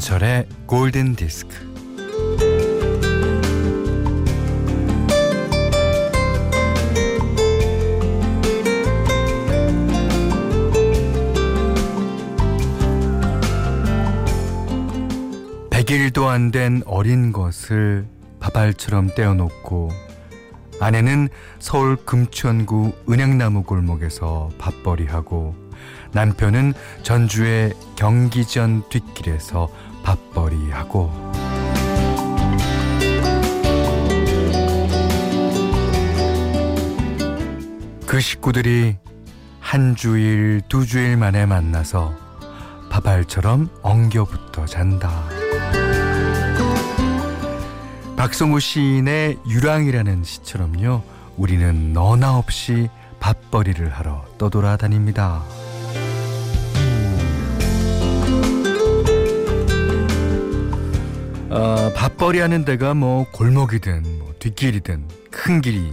김현철의 골든 디스크. 백일도 안 된 어린 것을 밥알처럼 떼어놓고 아내는 서울 금천구 은행나무 골목에서 밥벌이하고 남편은 전주의 경기전 뒷길에서 밥벌이하고 그 식구들이 한 주일 두 주일 만에 만나서 밥알처럼 엉겨붙어 잔다. 박성우 시인의 유랑이라는 시처럼요. 우리는 너나 없이 밥벌이를 하러 떠돌아다닙니다. 어, 밥벌이 하는 데가 뭐 골목이든 뭐 뒷길이든 큰 길이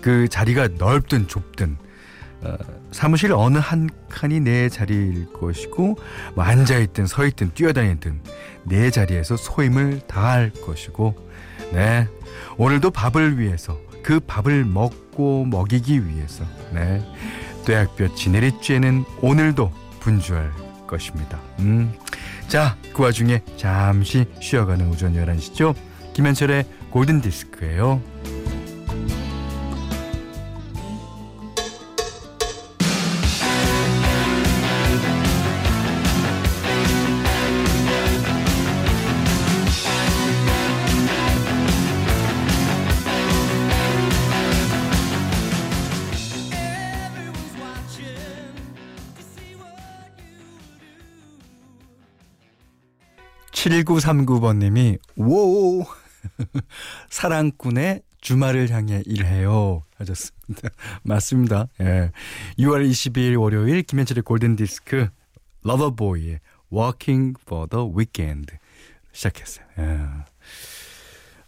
그 자리가 넓든 좁든 어, 사무실 어느 한 칸이 내 자리일 것이고 뭐 앉아있든 서있든 뛰어다니든 내 자리에서 소임을 다할 것이고 네. 오늘도 밥을 위해서 그 밥을 먹고 먹이기 위해서 네. 뙤약볕 지내리 쬐는 오늘도 분주할 것입니다. 음. 자, 그 와중에 잠시 쉬어가는 오전 11시죠. 김현철의 골든 디스크예요. 7939번님이 오 사랑꾼의 주말을 향해 일해요 하셨습니다. 맞습니다. 예. 6월 22일 월요일 김현철의 골든 디스크 러버보이의 Walking for the Weekend 시작했어요. 예.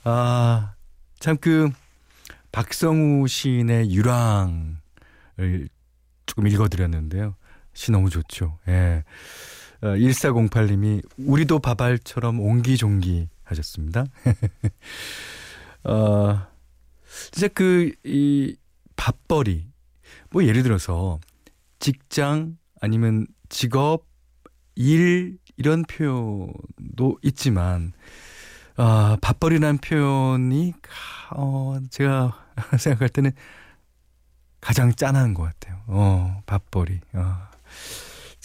아, 참 그 박성우 시인의 유랑을 조금 읽어드렸는데요. 시 너무 좋죠. 예. 1408님이 어, 우리도 바발처럼 옹기종기 하셨습니다. 어, 진짜 그, 이, 밥벌이. 뭐 예를 들어서 직장 아니면 직업, 일, 이런 표현도 있지만, 아, 밥벌이라는 표현이, 어, 제가 생각할 때는 가장 짠한 것 같아요. 어, 밥벌이. 어.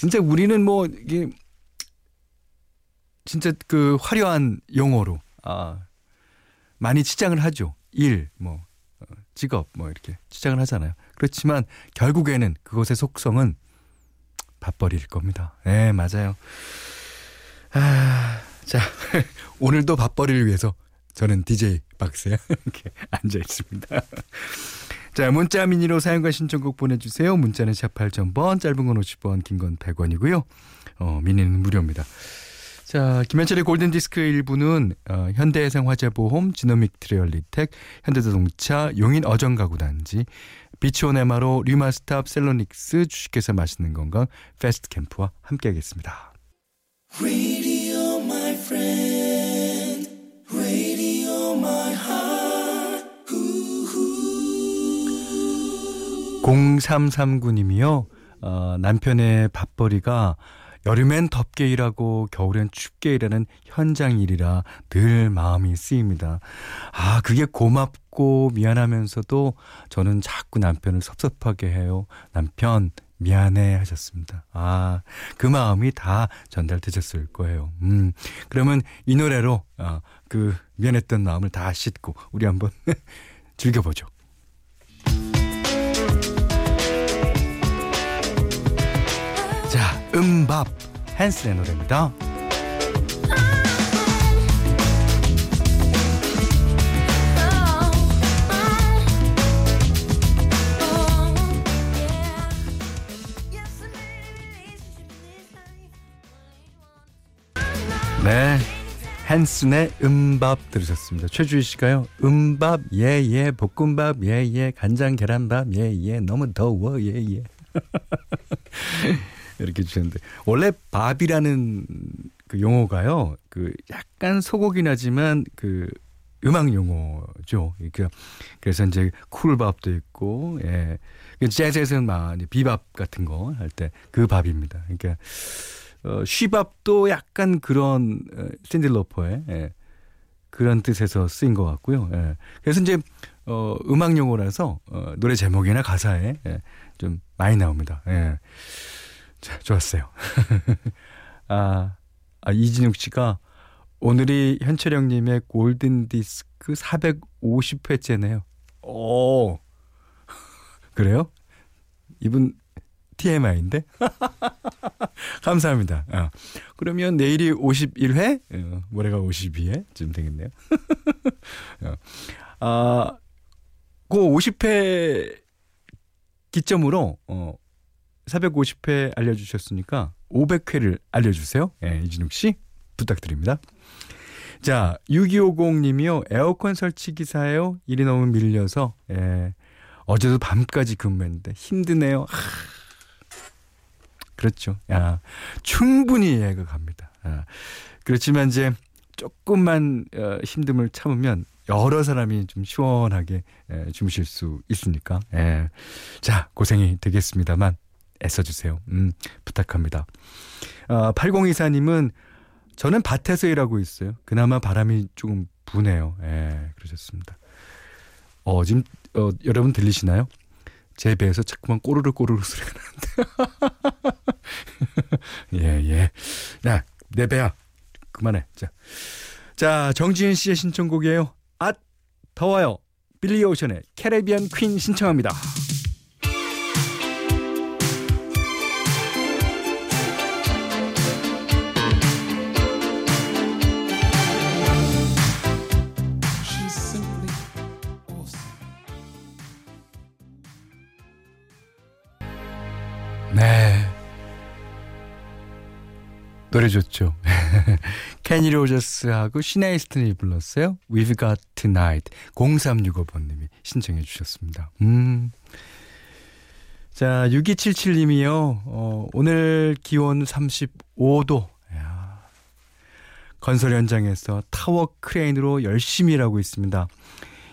진짜 우리는 뭐 이게 진짜 그 화려한 용어로 아 많이 치장을 하죠. 일, 뭐 어, 직업 뭐 이렇게 치장을 하잖아요. 그렇지만 결국에는 그것의 속성은 밥벌이일 겁니다. 네, 맞아요. 아, 자, 오늘도 밥벌이를 위해서 저는 DJ 박스에 이렇게 앉아 있습니다. 자, 문자 미니로 사용과 신청곡 보내주세요. 문자는 샵 8000번, 짧은 건 50원, 긴 건 100원이고요. 어, 미니는 무료입니다. 자, 김현철의 골든디스크 1부는 어, 현대해상화재보험, 지노믹 트레얼리텍, 현대자동차, 용인 어정가구단지, 비치온 에마로, 류마스탑, 셀로닉스, 주식회사 맛있는 건강, 패스트캠프와 함께하겠습니다. 0339님이요. 어, 남편의 밥벌이가 여름엔 덥게 일하고 겨울엔 춥게 일하는 현장 일이라 늘 마음이 쓰입니다. 아, 그게 고맙고 미안하면서도 저는 자꾸 남편을 섭섭하게 해요. 남편, 미안해 하셨습니다. 아, 그 마음이 다 전달되셨을 거예요. 음, 그러면 이 노래로, 어, 그 미안했던 마음을 다 씻고 우리 한번 즐겨보죠. 음밥 헨슨의 노래입니다. 네. 헨슨의 음밥 들으셨습니다. 최주희 씨가요. 음밥 예예 예, 볶음밥 예예 예, 간장 계란밥 예예 예, 너무 더워 예예. 이렇게 주셨는데 원래 밥이라는 그 용어가요. 그 약간 소고긴 하지만 그 음악 용어죠. 그 그래서 이제 쿨밥도 있고 예. 그 재즈에서는 막 비밥 같은 거 할 때 그 밥입니다. 그러니까 어 쉬밥도 약간 그런 어, 샌디 로퍼의 예. 그런 뜻에서 쓰인 것 같고요. 예. 그래서 이제 어 음악 용어라서 어 노래 제목이나 가사에 예. 좀 많이 나옵니다. 예. 자, 좋았어요. 아, 아 이진욱 씨가 오늘이 현철형님의 골든 디스크 450회째네요. 오, 그래요? 이분 TMI인데? 감사합니다. 어. 그러면 내일이 51회, 어, 모레가 52회 쯤 되겠네요. 어. 아, 그 50회 기점으로, 어, 450회 알려주셨으니까 500회를 알려주세요. 예, 이진욱 씨. 부탁드립니다. 자, 6250님이요. 에어컨 설치 기사예요. 일이 너무 밀려서 예. 어제도 밤까지 근무했는데 힘드네요. 하. 그렇죠. 야, 충분히 이해가 갑니다. 아, 그렇지만 이제 조금만 어, 힘듦을 참으면 여러 사람이 좀 시원하게 예, 주무실 수 있으니까. 예. 자, 고생이 되겠습니다만 애써주세요. 음, 부탁합니다. 어, 8024님은 저는 밭에서 일하고 있어요. 그나마 바람이 조금 부네요. 예, 그러셨습니다. 어, 지금, 어, 여러분 들리시나요? 제 배에서 자꾸만 꼬르르 꼬르르 소리가 나는데. 예, 예. 야, 내 배야. 그만해. 자. 자, 정지은 씨의 신청곡이에요. 앗, 더워요. 빌리 오션의 캐리비안 퀸 신청합니다. 노래 좋죠. 케니 로저스하고 시나 이스턴이 불렀어요. We've Got Tonight. 0365번님이 신청해 주셨습니다. 음. 자, 6277님이요. 어, 오늘 기온 35도. 야. 건설 현장에서 타워 크레인으로 열심히 일하고 있습니다.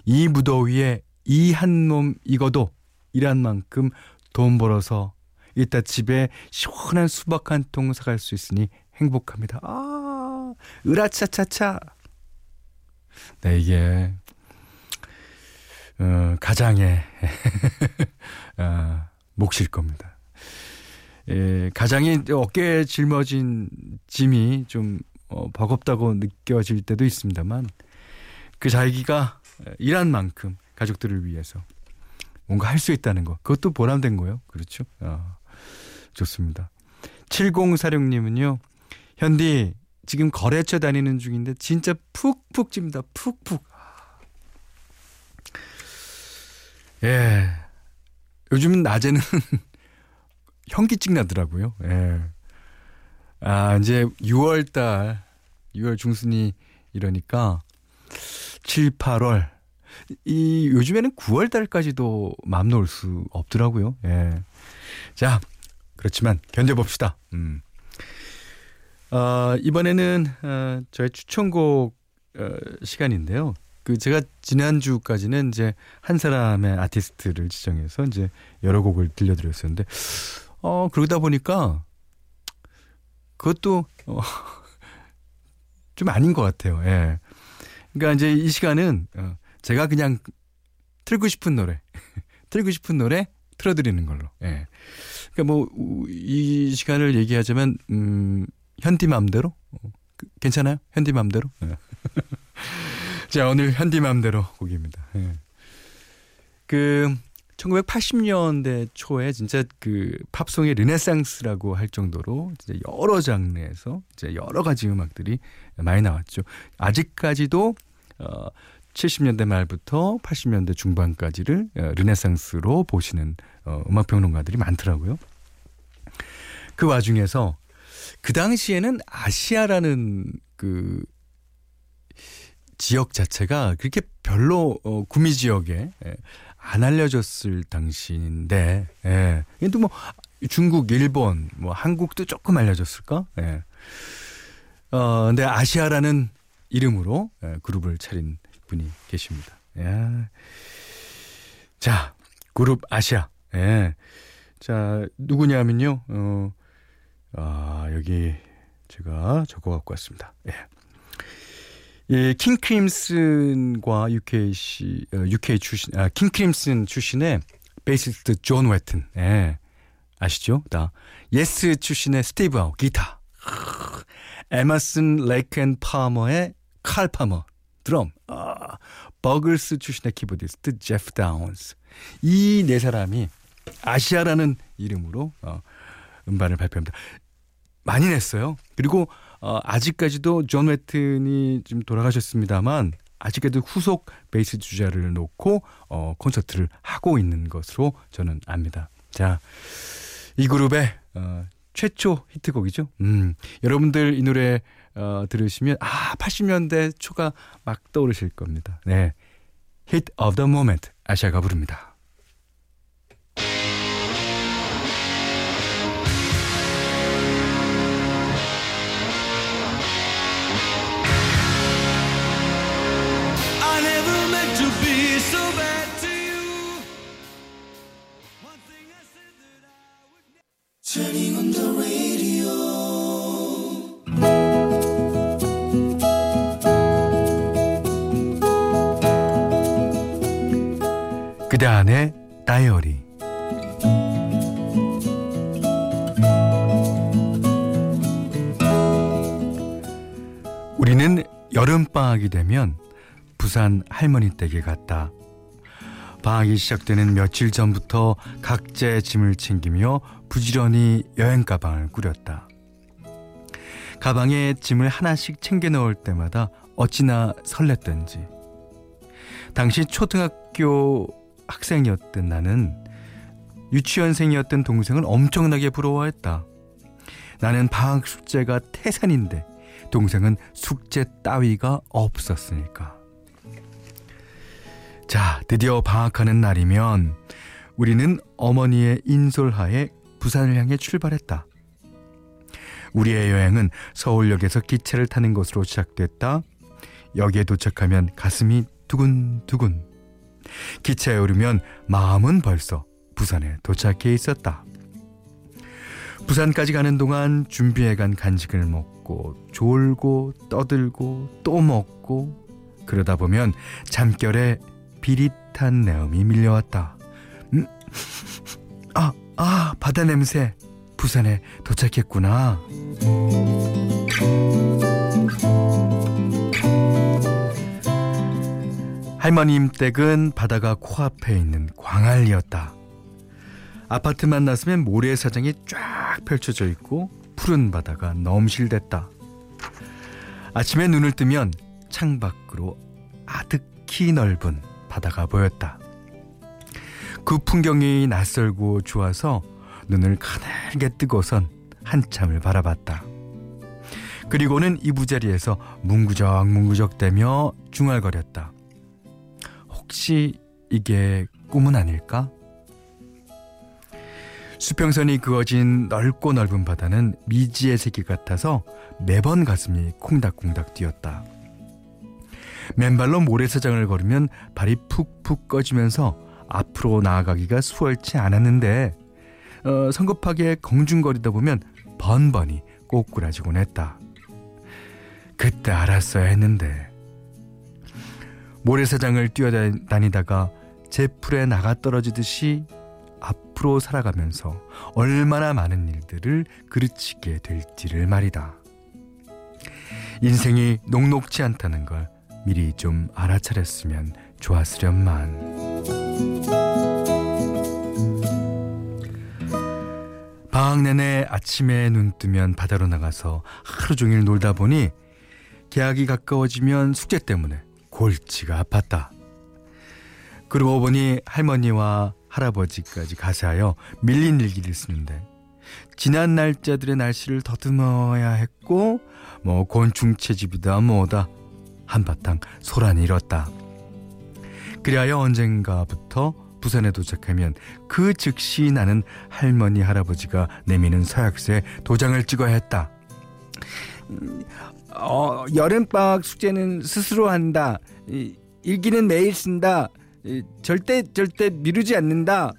이 무더위에 이 한 몸 익어도 일한 만큼 돈 벌어서 이따 집에 시원한 수박 한 통 사갈 수 있으니 행복합니다. 아, 으라차차차. 네, 이게, 어, 가장의, 어, 몫일 겁니다. 예, 가장이 어깨에 짊어진 짐이 좀, 어, 버겁다고 느껴질 때도 있습니다만, 그 자기가 일한 만큼 가족들을 위해서 뭔가 할 수 있다는 거. 그것도 보람된 거예요. 그렇죠? 어. 좋습니다. 7046님은요. 현디 지금 거래처 다니는 중인데 진짜 푹푹 찝니다. 푹푹. 예. 요즘은 낮에는 현기증 나더라고요. 예. 아, 이제 6월 달, 6월 중순이 이러니까 7, 8월 이 요즘에는 9월 달까지도 맘 놓을 수 없더라고요. 예. 자, 그렇지만 견뎌 봅시다. 음. 어, 이번에는 어, 저의 추천곡 어, 시간인데요. 그 제가 지난주까지는 이제 한 사람의 아티스트를 지정해서 이제 여러 곡을 들려드렸었는데 어 그러다 보니까 그것도 어, 좀 아닌 것 같아요. 예. 그러니까 이제 이 시간은 어, 제가 그냥 틀고 싶은 노래, 틀고 싶은 노래 틀어드리는 걸로. 예. 그러니까 뭐 이 시간을 얘기하자면 음 현디 맘대로 어, 그, 괜찮아요? 현디 맘대로. 예. 자 오늘 현디 맘대로 곡입니다. 예. 그 1980년대 초에 진짜 그 팝송의 르네상스라고 할 정도로 이제 여러 장르에서 이제 여러 가지 음악들이 많이 나왔죠. 아직까지도 어 70년대 말부터 80년대 중반까지를 어, 르네상스로 보시는 어, 음악 평론가들이 많더라고요. 그 와중에서 그 당시에는 아시아라는 그 지역 자체가 그렇게 별로 어, 구미 지역에 예, 안 알려졌을 당시인데, 예. 근데 뭐 중국, 일본, 뭐 한국도 조금 알려졌을까? 예. 어, 근데 아시아라는 이름으로 예, 그룹을 차린 분이 계십니다. 예. 자, 그룹 아시아. 예. 자, 누구냐면요. 어, 아, 여기 제가 적어 갖고 왔습니다. 예. 예, 킹 크림슨과 UK 어, UK 출신, 아, 킹 크림슨 출신의 베이시스트 존 웨튼. 예. 아시죠? 다. 예스 출신의 스티브 하우 기타. 에머슨 레이크 앤 파머의 칼 파머 드럼. 아, 버글스 출신의 키보디스트 제프 다운스. 이 네 사람이 아시아라는 이름으로 어, 음반을 발표합니다. 많이 냈어요. 그리고 어, 아직까지도 존 웨튼이 좀 돌아가셨습니다만 아직까지도 후속 베이스 주자를 놓고 어, 콘서트를 하고 있는 것으로 저는 압니다. 자, 이 그룹의 어, 최초 히트곡이죠. 음, 여러분들 이 노래 어, 들으시면 아 80년대 초가 막 떠오르실 겁니다. 네, Hit of the Moment 아시아가 부릅니다. 그대 안의 다이어리 우리는 여름방학이 되면 부산 할머니 댁에 갔다. 방학이 시작되는 며칠 전부터 각자의 짐을 챙기며 부지런히 여행 가방을 꾸렸다. 가방에 짐을 하나씩 챙겨 넣을 때마다 어찌나 설렜던지. 당시 초등학교 학생이었던 나는 유치원생이었던 동생을 엄청나게 부러워했다. 나는 방학 숙제가 태산인데 동생은 숙제 따위가 없었으니까. 자, 드디어 방학하는 날이면 우리는 어머니의 인솔하에 부산을 향해 출발했다. 우리의 여행은 서울역에서 기차를 타는 것으로 시작됐다. 역에 도착하면 가슴이 두근두근. 기차에 오르면 마음은 벌써 부산에 도착해 있었다. 부산까지 가는 동안 준비해간 간식을 먹고 졸고 떠들고 또 먹고 그러다 보면 잠결에 비릿한 내음이 밀려왔다. 음, 아, 아, 바다 냄새. 부산에 도착했구나. 할머님 댁은 바다가 코앞에 있는 광안리였다. 아파트만 나서면 모래사장이 쫙 펼쳐져 있고 푸른 바다가 넘실댔다. 아침에 눈을 뜨면 창밖으로 아득히 넓은 바다가 보였다. 그 풍경이 낯설고 좋아서 눈을 가늘게 뜨고선 한참을 바라봤다. 그리고는 이부자리에서 뭉구적 뭉구적 대며 중얼거렸다. 혹시 이게 꿈은 아닐까? 수평선이 그어진 넓고 넓은 바다는 미지의 세계 같아서 매번 가슴이 콩닥콩닥 뛰었다. 맨발로 모래사장을 걸으면 발이 푹푹 꺼지면서 앞으로 나아가기가 수월치 않았는데 어, 성급하게 공중거리다 보면 번번이 꼬꾸라지곤 했다. 그때 알았어야 했는데 모래사장을 뛰어다니다가 제 풀에 나가 떨어지듯이 앞으로 살아가면서 얼마나 많은 일들을 그르치게 될지를 말이다. 인생이 녹록지 않다는 걸 미리 좀 알아차렸으면 좋았으련만. 방학 내내 아침에 눈 뜨면 바다로 나가서 하루 종일 놀다 보니 계약이 가까워지면 숙제 때문에 골치가 아팠다. 그러고 보니 할머니와 할아버지까지 가세하여 밀린 일기를 쓰는데 지난 날짜들의 날씨를 더듬어야 했고 뭐 곤충 채집이다 뭐다 한바탕 소란이 일었다. 그리하여 언젠가부터 부산에 도착하면 그 즉시 나는 할머니 할아버지가 내미는 서약서에 도장을 찍어야 했다. 어, 여름방학 숙제는 스스로 한다. 이, 일기는 매일 쓴다. 이, 절대 절대 미루지 않는다.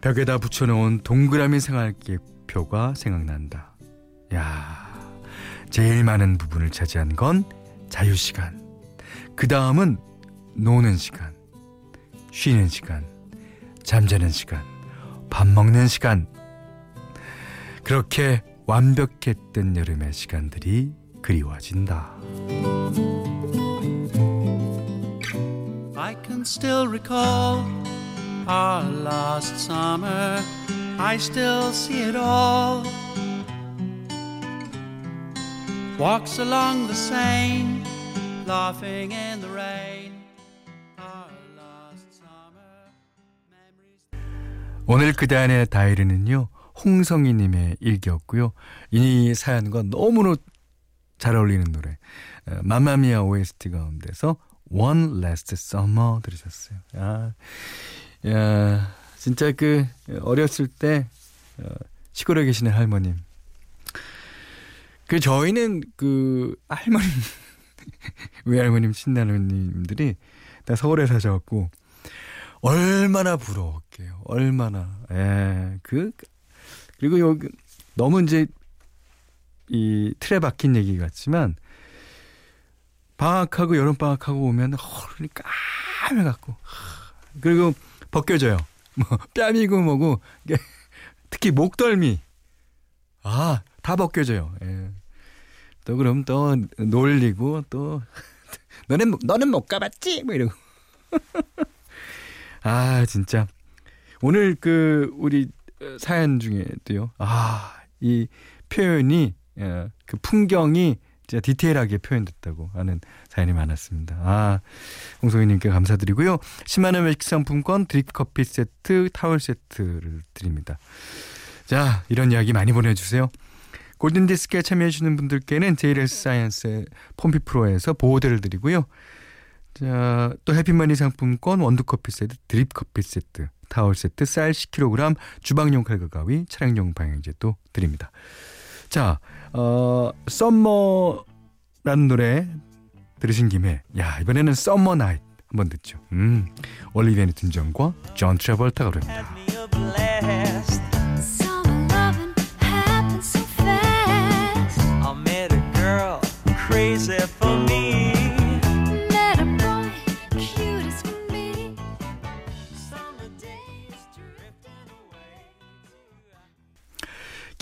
벽에다 붙여놓은 동그라미 생활기표가 생각난다. 야, 제일 많은 부분을 차지한 건 자유시간. 그 다음은 노는 시간, 쉬는 시간, 잠자는 시간, 밥 먹는 시간. 그렇게 완벽했던 여름의 시간들이 그리워진다. I can still recall our last summer. I still see it all. Walks along the Seine, laughing in the rain. 오늘 그대안의 다이리는요. 홍성희님의 일기였고요. 이 사연과 너무나 잘 어울리는 노래. 마마미아 OST 가운데서 One Last Summer 들으셨어요. 야, 야, 진짜 그 어렸을 때 어, 시골에 계시는 할머님. 그 저희는 그 할머님 외할머님 친할머님들이 다 서울에 사셔갖고 얼마나 부러웠게요. 얼마나. 예, 그 그리고 여기 너무 이제 이 틀에 박힌 얘기 같지만 방학하고 여름 방학하고 오면 허리 까매갖고 그리고 벗겨져요. 뭐 뺨이고 뭐고 특히 목덜미 아 다 벗겨져요. 예. 또 그럼 또 놀리고 또 너는 너는 못 가봤지 뭐 이러고 아 진짜 오늘 그 우리 사연 중에도요. 아이 표현이 예, 그 풍경이 진짜 디테일하게 표현됐다고 하는 사연이 많았습니다. 아, 홍소희님께 감사드리고요. 10만원 외식 상품권 드립커피 세트, 타월 세트를 드립니다. 자, 이런 이야기 많이 보내주세요. 골든디스크에 참여해주시는 분들께는 JLS 사이언스 폼피 프로에서 보호대를 드리고요. 자, 또 해피머니 상품권 원두커피 세트, 드립커피 세트, 타월 세트, 쌀 10kg, 주방용 칼과 가위, 차량용 방향제 또 드립니다. 자, 어, Summer라는 노래 들으신 김에 야 이번에는 Summer Nights 한번 듣죠. 음, 올리비아 뉴튼 존과 존 트래볼타가 부릅니다.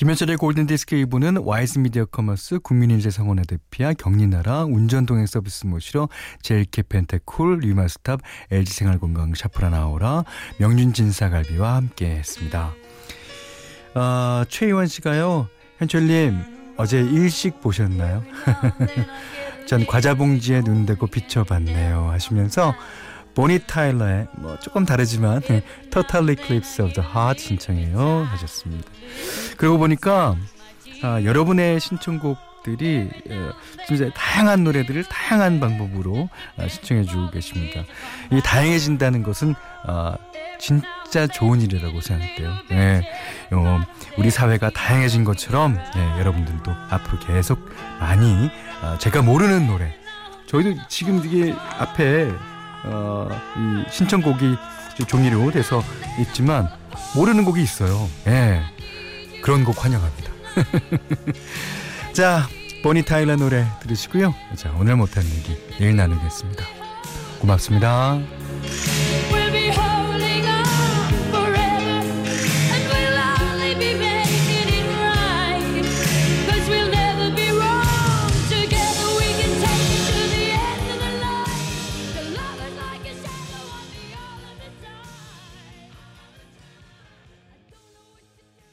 김현철의 골든디스크 2부는 와이즈 미디어 커머스 국민인재성원에 대피아 경리나라 운전동행 서비스 모시러 제일캐 펜테쿨 리마스탑 LG생활건강 샤프라나오라 명륜진사갈비와 함께 했습니다. 아, 최희원 씨가요. 현철님 어제 일식 보셨나요? 전 과자 봉지에 눈 대고 비춰봤네요 하시면서 보니 타일러의 뭐 조금 다르지만 Total Eclipse of the Heart 신청해요 하셨습니다. 그러고 보니까 아, 여러분의 신청곡들이 어, 진짜 다양한 노래들을 다양한 방법으로 아, 신청해 주고 계십니다. 이 다양해진다는 것은 아, 진짜 좋은 일이라고 생각돼요. 네, 어, 우리 사회가 다양해진 것처럼 네, 여러분들도 앞으로 계속 많이 아, 제가 모르는 노래 저희도 지금 이게 앞에 어, 이 신청곡이 종이로 돼서 있지만 모르는 곡이 있어요. 예. 그런 곡 환영합니다. 자, 보니 타일러 노래 들으시고요. 자, 오늘 못한 얘기 내일 나누겠습니다. 고맙습니다.